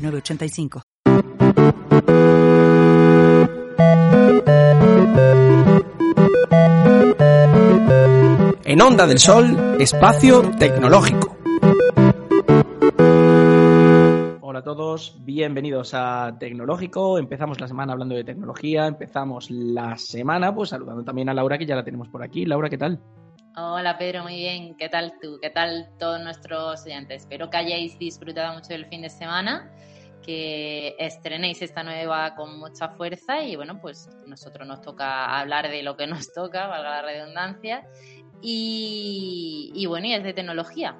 906985. En Onda del Sol, espacio tecnológico. Hola a todos, bienvenidos a Tecnológico. Empezamos la semana hablando de tecnología, empezamos la semana pues saludando también a Laura que ya la tenemos por aquí. Laura, ¿qué tal? Hola Pedro, muy bien. ¿Qué tal tú? ¿Qué tal todos nuestros oyentes? Espero que hayáis disfrutado mucho del fin de semana, que estrenéis esta nueva con mucha fuerza y bueno, pues nosotros nos toca hablar de lo que nos toca, valga la redundancia, y, y bueno, y es de tecnología.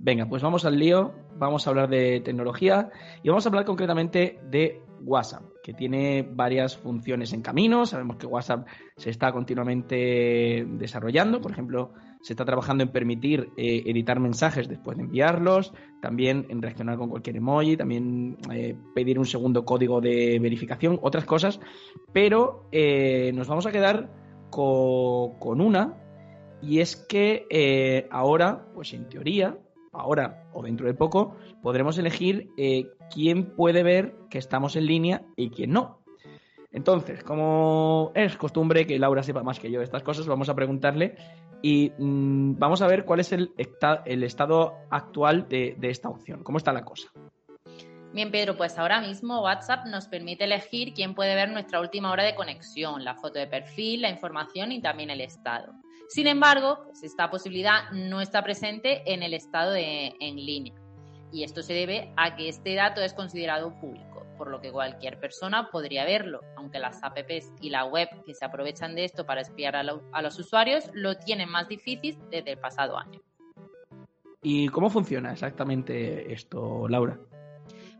Venga, pues vamos al lío, vamos a hablar de tecnología y vamos a hablar concretamente de WhatsApp, que tiene varias funciones en camino. Sabemos que WhatsApp se está continuamente desarrollando. Por ejemplo, se está trabajando en permitir eh, editar mensajes después de enviarlos, también en reaccionar con cualquier emoji, también eh, pedir un segundo código de verificación, otras cosas. Pero eh, nos vamos a quedar con una, y es que ahora, pues en teoría, ahora o dentro de poco, podremos elegir eh, quién puede ver que estamos en línea y quién no. Entonces, como es costumbre que Laura sepa más que yo estas cosas, vamos a preguntarle y mm, vamos a ver cuál es el, el estado actual de, de esta opción. ¿Cómo está la cosa? Bien, Pedro, pues ahora mismo WhatsApp nos permite elegir quién puede ver nuestra última hora de conexión, la foto de perfil, la información y también el estado. Sin embargo, pues esta posibilidad no está presente en el estado de, en línea. Y esto se debe a que este dato es considerado público, por lo que cualquier persona podría verlo, aunque las apps y la web que se aprovechan de esto para espiar a, a los usuarios lo tienen más difícil desde el pasado año. ¿Y cómo funciona exactamente esto, Laura?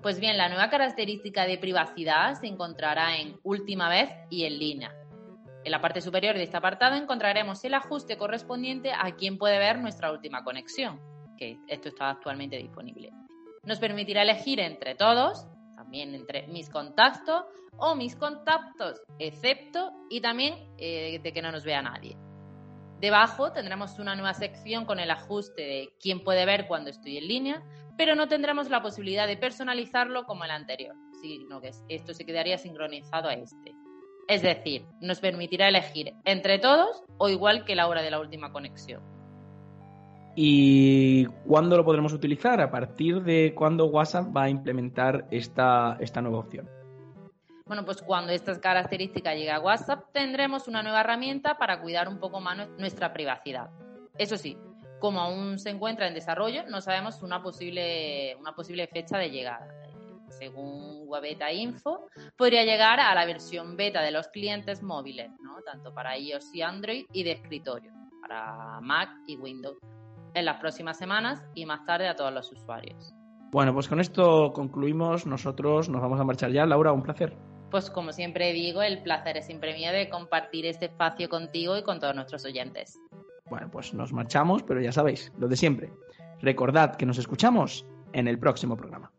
Pues bien, la nueva característica de privacidad se encontrará en última vez y en línea, en la parte superior de este apartado encontraremos el ajuste correspondiente a quien puede ver nuestra última conexión, que esto está actualmente disponible. Nos permitirá elegir entre todos, también entre mis contactos o mis contactos, excepto y también eh, de que no nos vea nadie. Debajo tendremos una nueva sección con el ajuste de quién puede ver cuando estoy en línea, pero no tendremos la posibilidad de personalizarlo como el anterior, sino que esto se quedaría sincronizado a este. Es decir, nos permitirá elegir entre todos o igual que la hora de la última conexión. ¿Y cuándo lo podremos utilizar? ¿A partir de cuándo WhatsApp va a implementar esta, esta nueva opción? Bueno, pues cuando estas características lleguen a WhatsApp tendremos una nueva herramienta para cuidar un poco más nuestra privacidad. Eso sí, como aún se encuentra en desarrollo, no sabemos una posible, una posible fecha de llegada según Webeta Info, podría llegar a la versión beta de los clientes móviles, ¿no? tanto para iOS y Android y de escritorio, para Mac y Windows, en las próximas semanas y más tarde a todos los usuarios. Bueno, pues con esto concluimos. Nosotros nos vamos a marchar ya. Laura, un placer. Pues como siempre digo, el placer es siempre mío de compartir este espacio contigo y con todos nuestros oyentes. Bueno, pues nos marchamos, pero ya sabéis, lo de siempre. Recordad que nos escuchamos en el próximo programa.